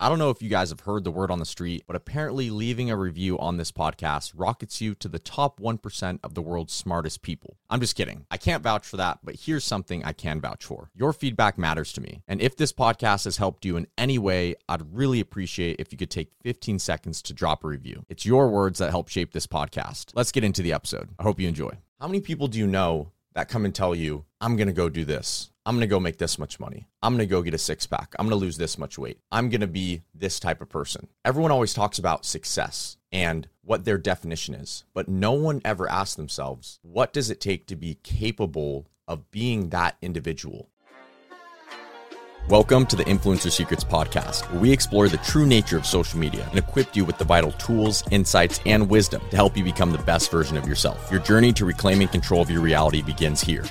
I don't know if you guys have heard the word on the street, but apparently leaving a review on this podcast rockets you to the top 1% of the world's smartest people. I'm just kidding. I can't vouch for that, but here's something I can vouch for. Your feedback matters to me. And if this podcast has helped you in any way, I'd really appreciate if you could take 15 seconds to drop a review. It's your words that help shape this podcast. Let's get into the episode. I hope you enjoy. How many people do you know that come and tell you, I'm going to go do this? I'm going to go make this much money. I'm going to go get a six pack. I'm going to lose this much weight. I'm going to be this type of person. Everyone always talks about success and what their definition is, but no one ever asks themselves, what does it take to be capable of being that individual? Welcome to the Influencer Secrets Podcast, where we explore the true nature of social media and equip you with the vital tools, insights, and wisdom to help you become the best version of yourself. Your journey to reclaiming control of your reality begins here.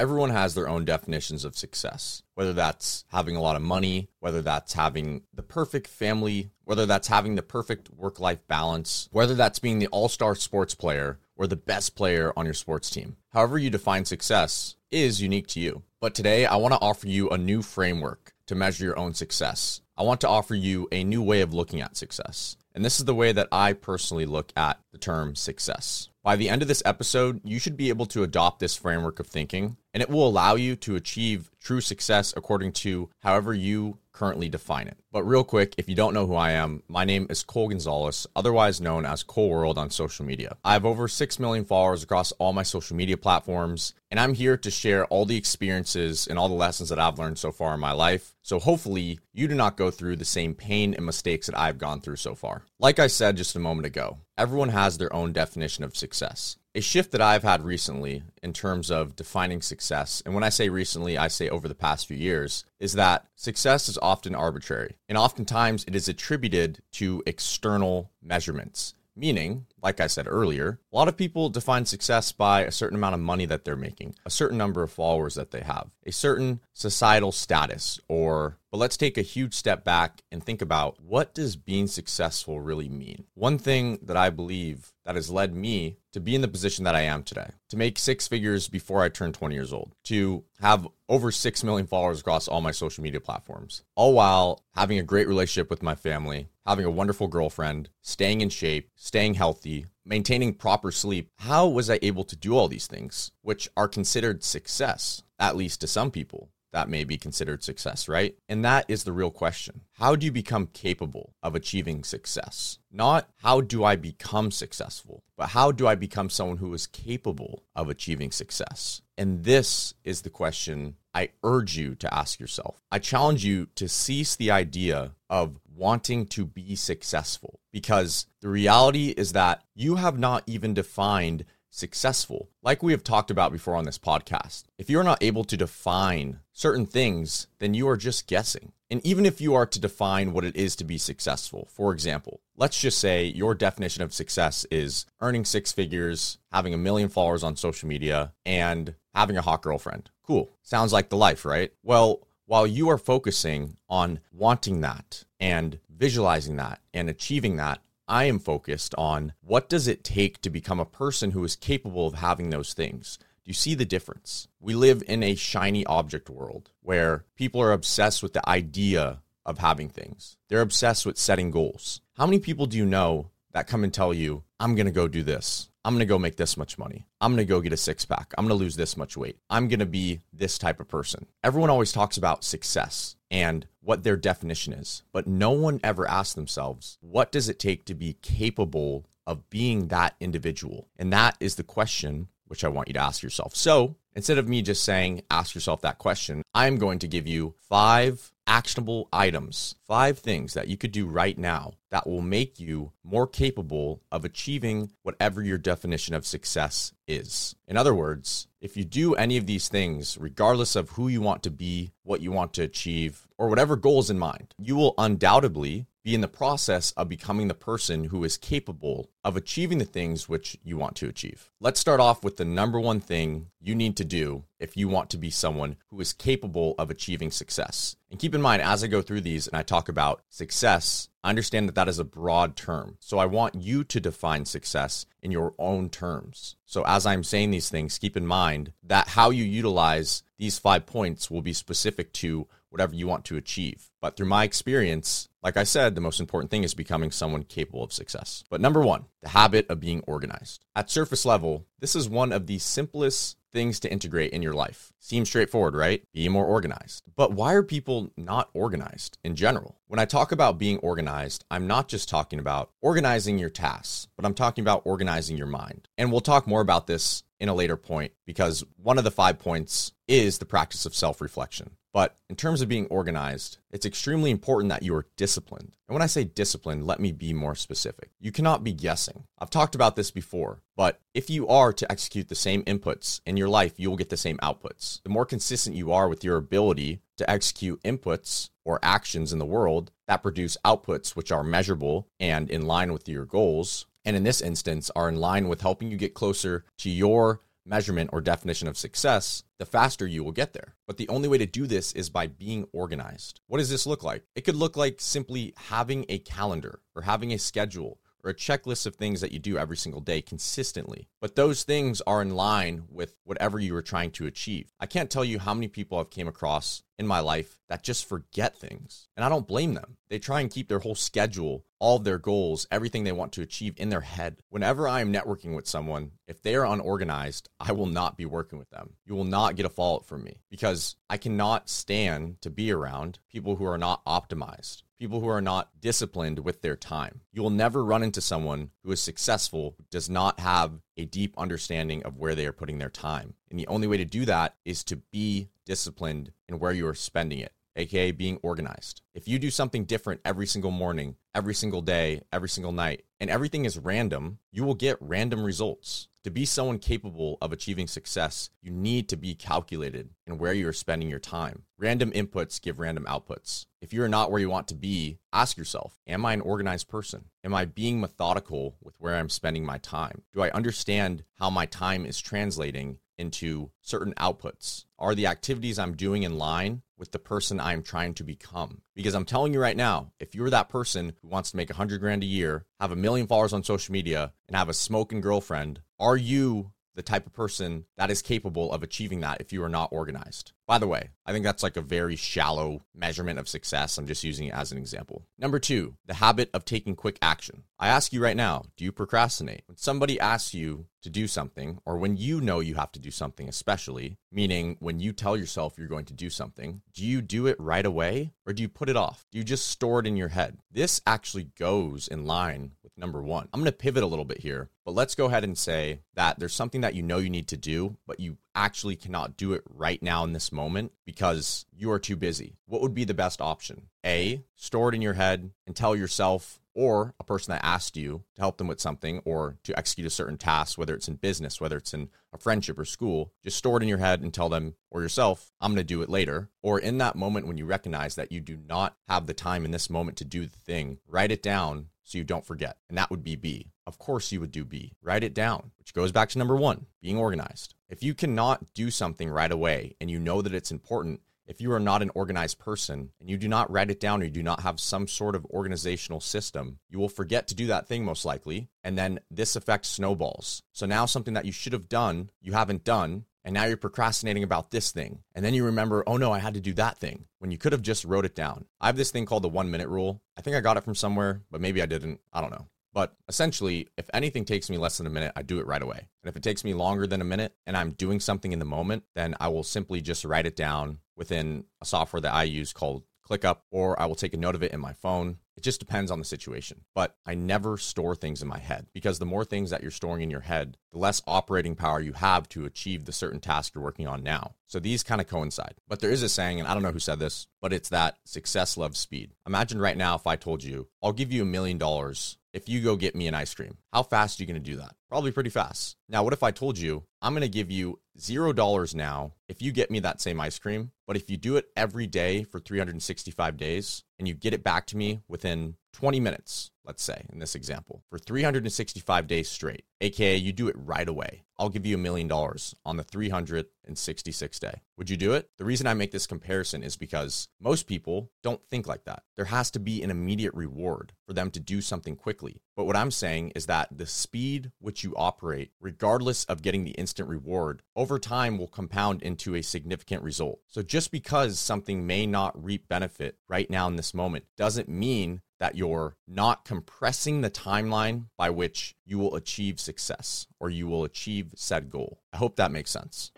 Everyone has their own definitions of success, whether that's having a lot of money, whether that's having the perfect family, whether that's having the perfect work life balance, whether that's being the all star sports player or the best player on your sports team. However, you define success is unique to you. But today, I want to offer you a new framework to measure your own success. I want to offer you a new way of looking at success. And this is the way that I personally look at the term success. By the end of this episode, you should be able to adopt this framework of thinking, and it will allow you to achieve true success according to however you currently define it. But real quick, if you don't know who I am, my name is Cole Gonzalez, otherwise known as Cole World on social media. I have over 6 million followers across all my social media platforms, and I'm here to share all the experiences and all the lessons that I've learned so far in my life. So hopefully, you do not go through the same pain and mistakes that I've gone through so far. Like I said just a moment ago, everyone has their own definition of success. A shift that I've had recently in terms of defining success, and when I say recently, I say over the past few years, is that success is often arbitrary. And oftentimes it is attributed to external measurements. Meaning, like I said earlier, a lot of people define success by a certain amount of money that they're making, a certain number of followers that they have, a certain societal status, or, but let's take a huge step back and think about what does being successful really mean? One thing that I believe that has led me to be in the position that I am today, to make six figures before I turned 20 years old, to have over 6 million followers across all my social media platforms, all while having a great relationship with my family, having a wonderful girlfriend, staying in shape, staying healthy, maintaining proper sleep. How was I able to do all these things, which are considered success, at least to some people? That may be considered success, right? And that is the real question. How do you become capable of achieving success? Not how do I become successful, but how do I become someone who is capable of achieving success? And this is the question I urge you to ask yourself. I challenge you to cease the idea of wanting to be successful because the reality is that you have not even defined successful. Like we have talked about before on this podcast, if you're not able to define certain things, then you are just guessing. And even if you are to define what it is to be successful, for example, let's just say your definition of success is earning six figures, having a million followers on social media, and having a hot girlfriend. Cool. Sounds like the life, right? Well, while you are focusing on wanting that and visualizing that and achieving that, I am focused on what does it take to become a person who is capable of having those things? You see the difference? We live in a shiny object world where people are obsessed with the idea of having things. They're obsessed with setting goals. How many people do you know that come and tell you, I'm going to go do this? I'm going to go make this much money. I'm going to go get a six pack. I'm going to lose this much weight. I'm going to be this type of person. Everyone always talks about success and what their definition is, but no one ever asks themselves, what does it take to be capable of being that individual? And that is the question which I want you to ask yourself. So instead of me just saying, ask yourself that question, I'm going to give you five actionable items, five things that you could do right now that will make you more capable of achieving whatever your definition of success is. In other words, if you do any of these things, regardless of who you want to be, what you want to achieve, or whatever goals in mind, you will undoubtedly be in the process of becoming the person who is capable of achieving the things which you want to achieve. Let's start off with the number one thing you need to do if you want to be someone who is capable of achieving success. And keep in mind, as I go through these and I talk about success, I understand that that is a broad term. So I want you to define success in your own terms. So as I'm saying these things, keep in mind that how you utilize these five points will be specific to whatever you want to achieve. But through my experience, like I said, the most important thing is becoming someone capable of success. But number one, the habit of being organized. At surface level, this is one of the simplest things to integrate in your life. Seems straightforward, right? Be more organized. But why are people not organized in general? When I talk about being organized, I'm not just talking about organizing your tasks, but I'm talking about organizing your mind. And we'll talk more about this in a later point because one of the five points is the practice of self reflection. But in terms of being organized, it's extremely important that you are disciplined. And when I say disciplined, let me be more specific. You cannot be guessing. I've talked about this before, but if you are to execute the same inputs in your life, you will get the same outputs. The more consistent you are with your ability to execute inputs or actions in the world that produce outputs which are measurable and in line with your goals, and in this instance are in line with helping you get closer to your measurement or definition of success, the faster you will get there. But the only way to do this is by being organized. What does this look like? It could look like simply having a calendar or having a schedule or a checklist of things that you do every single day consistently. But those things are in line with whatever you are trying to achieve. I can't tell you how many people I've came across in my life that just forget things. And I don't blame them. They try and keep their whole schedule, all their goals, everything they want to achieve in their head. Whenever I am networking with someone, if they are unorganized, I will not be working with them. You will not get a follow up from me because I cannot stand to be around people who are not optimized people who are not disciplined with their time. You will never run into someone who is successful, does not have a deep understanding of where they are putting their time. And the only way to do that is to be disciplined in where you are spending it, aka being organized. If you do something different every single morning, every single day, every single night, and everything is random, you will get random results. To be someone capable of achieving success, you need to be calculated in where you are spending your time. Random inputs give random outputs. If you're not where you want to be, ask yourself Am I an organized person? Am I being methodical with where I'm spending my time? Do I understand how my time is translating into certain outputs? Are the activities I'm doing in line with the person I'm trying to become? Because I'm telling you right now, if you're that person who wants to make a hundred grand a year, have a million followers on social media, and have a smoking girlfriend, are you the type of person that is capable of achieving that if you are not organized. By the way, I think that's like a very shallow measurement of success. I'm just using it as an example. Number two, the habit of taking quick action. I ask you right now, do you procrastinate? When somebody asks you to do something, or when you know you have to do something, especially, meaning when you tell yourself you're going to do something, do you do it right away or do you put it off? Do you just store it in your head? This actually goes in line with number one. I'm going to pivot a little bit here, but let's go ahead and say that there's something that you know you need to do, but you actually cannot do it right now in this moment because you are too busy. What would be the best option? A, store it in your head and tell yourself or a person that asked you to help them with something or to execute a certain task, whether it's in business, whether it's in a friendship or school, just store it in your head and tell them or yourself, I'm going to do it later. Or in that moment when you recognize that you do not have the time in this moment to do the thing, write it down so you don't forget. And that would be B. Of course, you would do B. Write it down, which goes back to number one being organized. If you cannot do something right away and you know that it's important, if you are not an organized person and you do not write it down or you do not have some sort of organizational system, you will forget to do that thing most likely. And then this effect snowballs. So now something that you should have done, you haven't done. And now you're procrastinating about this thing. And then you remember, oh no, I had to do that thing when you could have just wrote it down. I have this thing called the one minute rule. I think I got it from somewhere, but maybe I didn't. I don't know. But essentially, if anything takes me less than a minute, I do it right away. And if it takes me longer than a minute and I'm doing something in the moment, then I will simply just write it down within a software that I use called ClickUp, or I will take a note of it in my phone. It just depends on the situation. But I never store things in my head because the more things that you're storing in your head, the less operating power you have to achieve the certain task you're working on now. So these kind of coincide. But there is a saying, and I don't know who said this, but it's that success loves speed. Imagine right now if I told you, I'll give you a million dollars if you go get me an ice cream. How fast are you going to do that? Probably pretty fast. Now, what if I told you I'm going to give you zero dollars now if you get me that same ice cream, but if you do it every day for 365 days and you get it back to me within 20 minutes, let's say, in this example, for 365 days straight, aka you do it right away, I'll give you a million dollars on the 366th day. Would you do it? The reason I make this comparison is because most people don't think like that. There has to be an immediate reward for them to do something quickly. But what I'm saying is that the speed which you operate, regardless of getting the instant reward, over time will compound into a significant result. So just because something may not reap benefit right now in this moment doesn't mean that you're not compressing the timeline by which you will achieve success or you will achieve said goal. I hope that makes sense.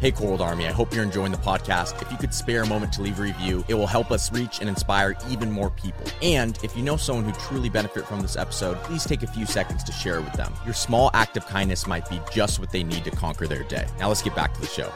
Hey, Cold Army, I hope you're enjoying the podcast. If you could spare a moment to leave a review, it will help us reach and inspire even more people. And if you know someone who truly benefit from this episode, please take a few seconds to share it with them. Your small act of kindness might be just what they need to conquer their day. Now let's get back to the show.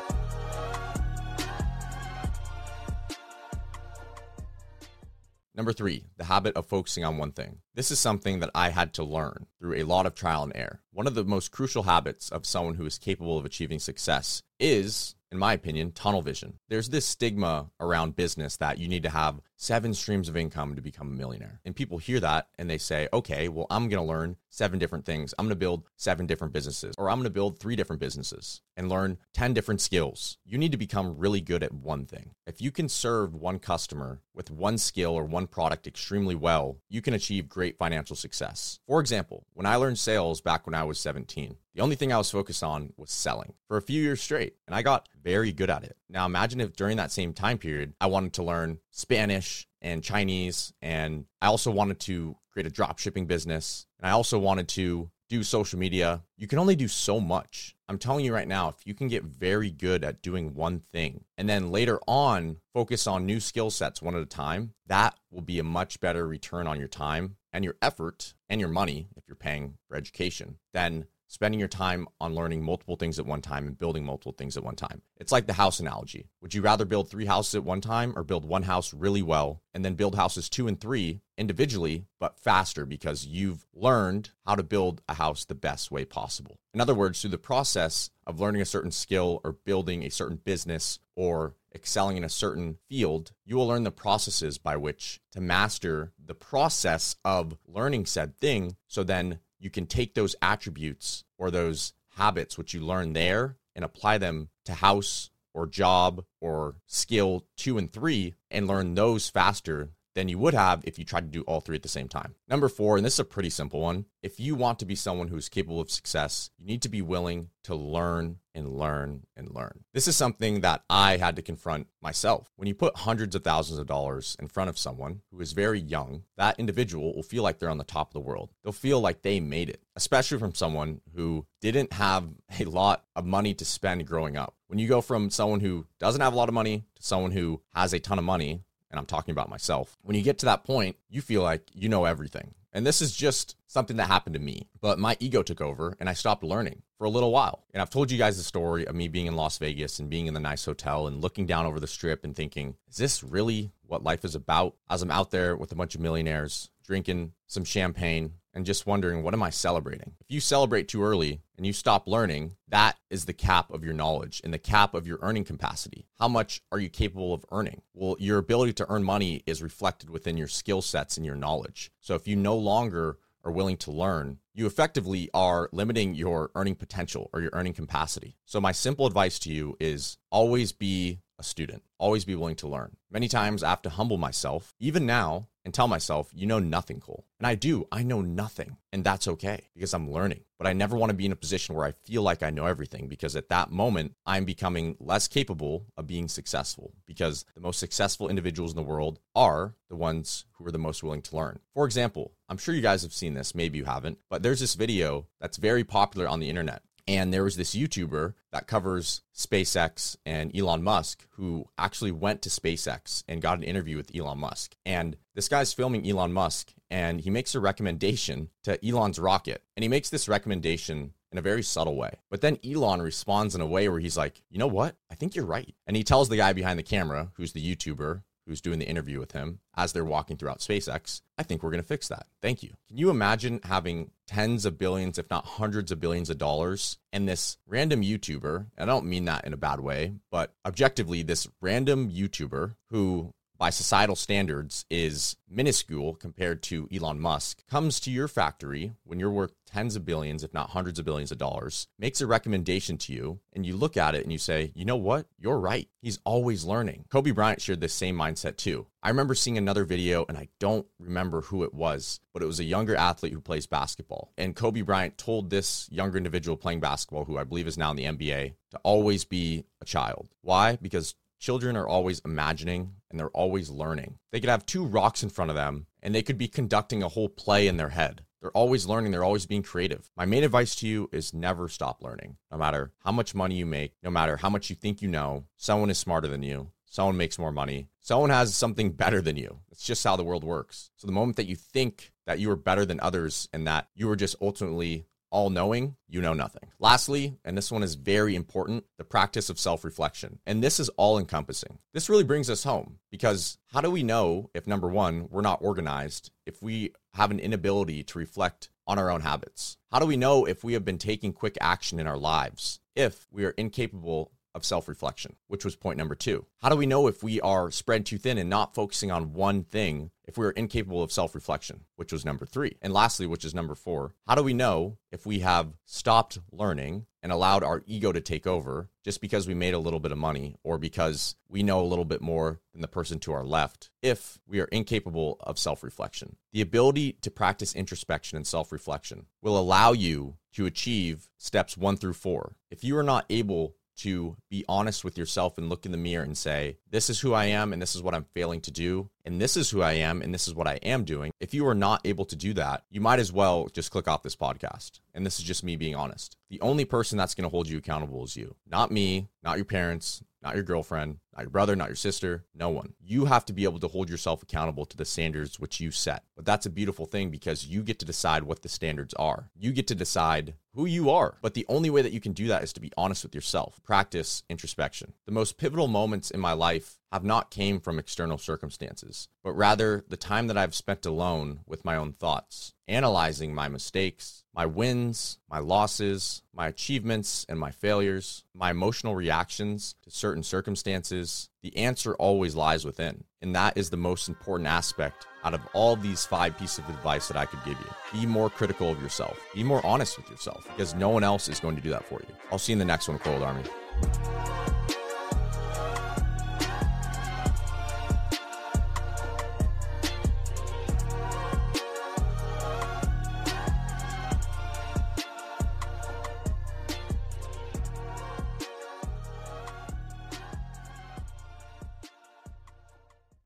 Number three, the habit of focusing on one thing. This is something that I had to learn through a lot of trial and error. One of the most crucial habits of someone who is capable of achieving success is, in my opinion, tunnel vision. There's this stigma around business that you need to have seven streams of income to become a millionaire. And people hear that and they say, okay, well, I'm going to learn seven different things. I'm going to build seven different businesses, or I'm going to build three different businesses and learn 10 different skills. You need to become really good at one thing. If you can serve one customer with one skill or one product extremely well, you can achieve great financial success. For example, when I learned sales back when I was 17, the only thing I was focused on was selling for a few years straight, and I got very good at it. Now, imagine if during that same time period, I wanted to learn Spanish and Chinese, and I also wanted to create a drop shipping business, and I also wanted to do social media. You can only do so much. I'm telling you right now, if you can get very good at doing one thing and then later on focus on new skill sets one at a time, that will be a much better return on your time and your effort and your money if you're paying for education than spending your time on learning multiple things at one time and building multiple things at one time. It's like the house analogy. Would you rather build three houses at one time or build one house really well and then build houses two and three individually, but faster because you've learned how to build a house the best way possible? In other words, through the process of learning a certain skill or building a certain business or excelling in a certain field, you will learn the processes by which to master the process of learning said thing. So then you can take those attributes or those habits which you learn there and apply them to house or job or skill two and three and learn those faster than you would have if you tried to do all three at the same time. Number four, and this is a pretty simple one. If you want to be someone who's capable of success, you need to be willing to learn and learn and learn. This is something that I had to confront myself. When you put hundreds of thousands of dollars in front of someone who is very young, that individual will feel like they're on the top of the world. They'll feel like they made it, especially from someone who didn't have a lot of money to spend growing up. When you go from someone who doesn't have a lot of money to someone who has a ton of money, and I'm talking about myself. When you get to that point, you feel like you know everything. And this is just something that happened to me, but my ego took over and I stopped learning for a little while. And I've told you guys the story of me being in Las Vegas and being in the nice hotel and looking down over the strip and thinking, is this really what life is about? As I'm out there with a bunch of millionaires, drinking some champagne, and just wondering, what am I celebrating? If you celebrate too early and you stop learning, that is the cap of your knowledge and the cap of your earning capacity. How much are you capable of earning? Well, your ability to earn money is reflected within your skill sets and your knowledge. So if you no longer are willing to learn, you effectively are limiting your earning potential or your earning capacity. So, my simple advice to you is always be a student, always be willing to learn. Many times I have to humble myself, even now, and tell myself, you know nothing, Cole. And I do. I know nothing. And that's okay because I'm learning. But I never want to be in a position where I feel like I know everything because at that moment, I'm becoming less capable of being successful because the most successful individuals in the world are the ones who are the most willing to learn. For example, I'm sure you guys have seen this, maybe you haven't, but there's this video that's very popular on the internet. And there was this YouTuber that covers SpaceX and Elon Musk who actually went to SpaceX and got an interview with Elon Musk. And this guy's filming Elon Musk and he makes a recommendation to Elon's rocket. And he makes this recommendation in a very subtle way. But then Elon responds in a way where he's like, you know what? I think you're right. And he tells the guy behind the camera, who's the YouTuber, who's doing the interview with him as they're walking throughout SpaceX, I think we're going to fix that. Thank you. Can you imagine having tens of billions, if not hundreds of billions of dollars, and this random YouTuber, I don't mean that in a bad way, but objectively, this random YouTuber who by societal standards is minuscule compared to Elon Musk, comes to your factory when you're worth tens of billions, if not hundreds of billions of dollars, makes a recommendation to you, and you look at it and you say, you know what? You're right. He's always learning. Kobe Bryant shared this same mindset too. I remember seeing another video, and I don't remember who it was, but it was a younger athlete who plays basketball. And Kobe Bryant told this younger individual playing basketball, who I believe is now in the NBA, to always be a child. Why? Because children are always imagining and they're always learning. They could have two rocks in front of them and they could be conducting a whole play in their head. They're always learning, they're always being creative. My main advice to you is never stop learning. No matter how much money you make, no matter how much you think you know, someone is smarter than you. Someone makes more money. Someone has something better than you. It's just how the world works. So the moment that you think that you are better than others and that you are just ultimately all knowing, you know nothing. Lastly, and this one is very important, the practice of self reflection. And this is all encompassing. This really brings us home because how do we know if number one, we're not organized, if we have an inability to reflect on our own habits? How do we know if we have been taking quick action in our lives, if we are incapable of self reflection, which was point number two. How do we know if we are spread too thin and not focusing on one thing if we are incapable of self reflection, which was number three? And lastly, which is number four, how do we know if we have stopped learning and allowed our ego to take over just because we made a little bit of money or because we know a little bit more than the person to our left if we are incapable of self reflection? The ability to practice introspection and self reflection will allow you to achieve steps one through four. If you are not able to be honest with yourself and look in the mirror and say, This is who I am, and this is what I'm failing to do, and this is who I am, and this is what I am doing. If you are not able to do that, you might as well just click off this podcast. And this is just me being honest. The only person that's going to hold you accountable is you, not me, not your parents, not your girlfriend, not your brother, not your sister, no one. You have to be able to hold yourself accountable to the standards which you set. But that's a beautiful thing because you get to decide what the standards are. You get to decide who you are. But the only way that you can do that is to be honest with yourself. Practice introspection. The most pivotal moments in my life have not came from external circumstances, but rather the time that I've spent alone with my own thoughts, analyzing my mistakes, my wins, my losses, my achievements and my failures, my emotional reactions to certain circumstances. The answer always lies within. And that is the most important aspect out of all these five pieces of advice that I could give you. Be more critical of yourself. Be more honest with yourself because no one else is going to do that for you. I'll see you in the next one, Cold Army.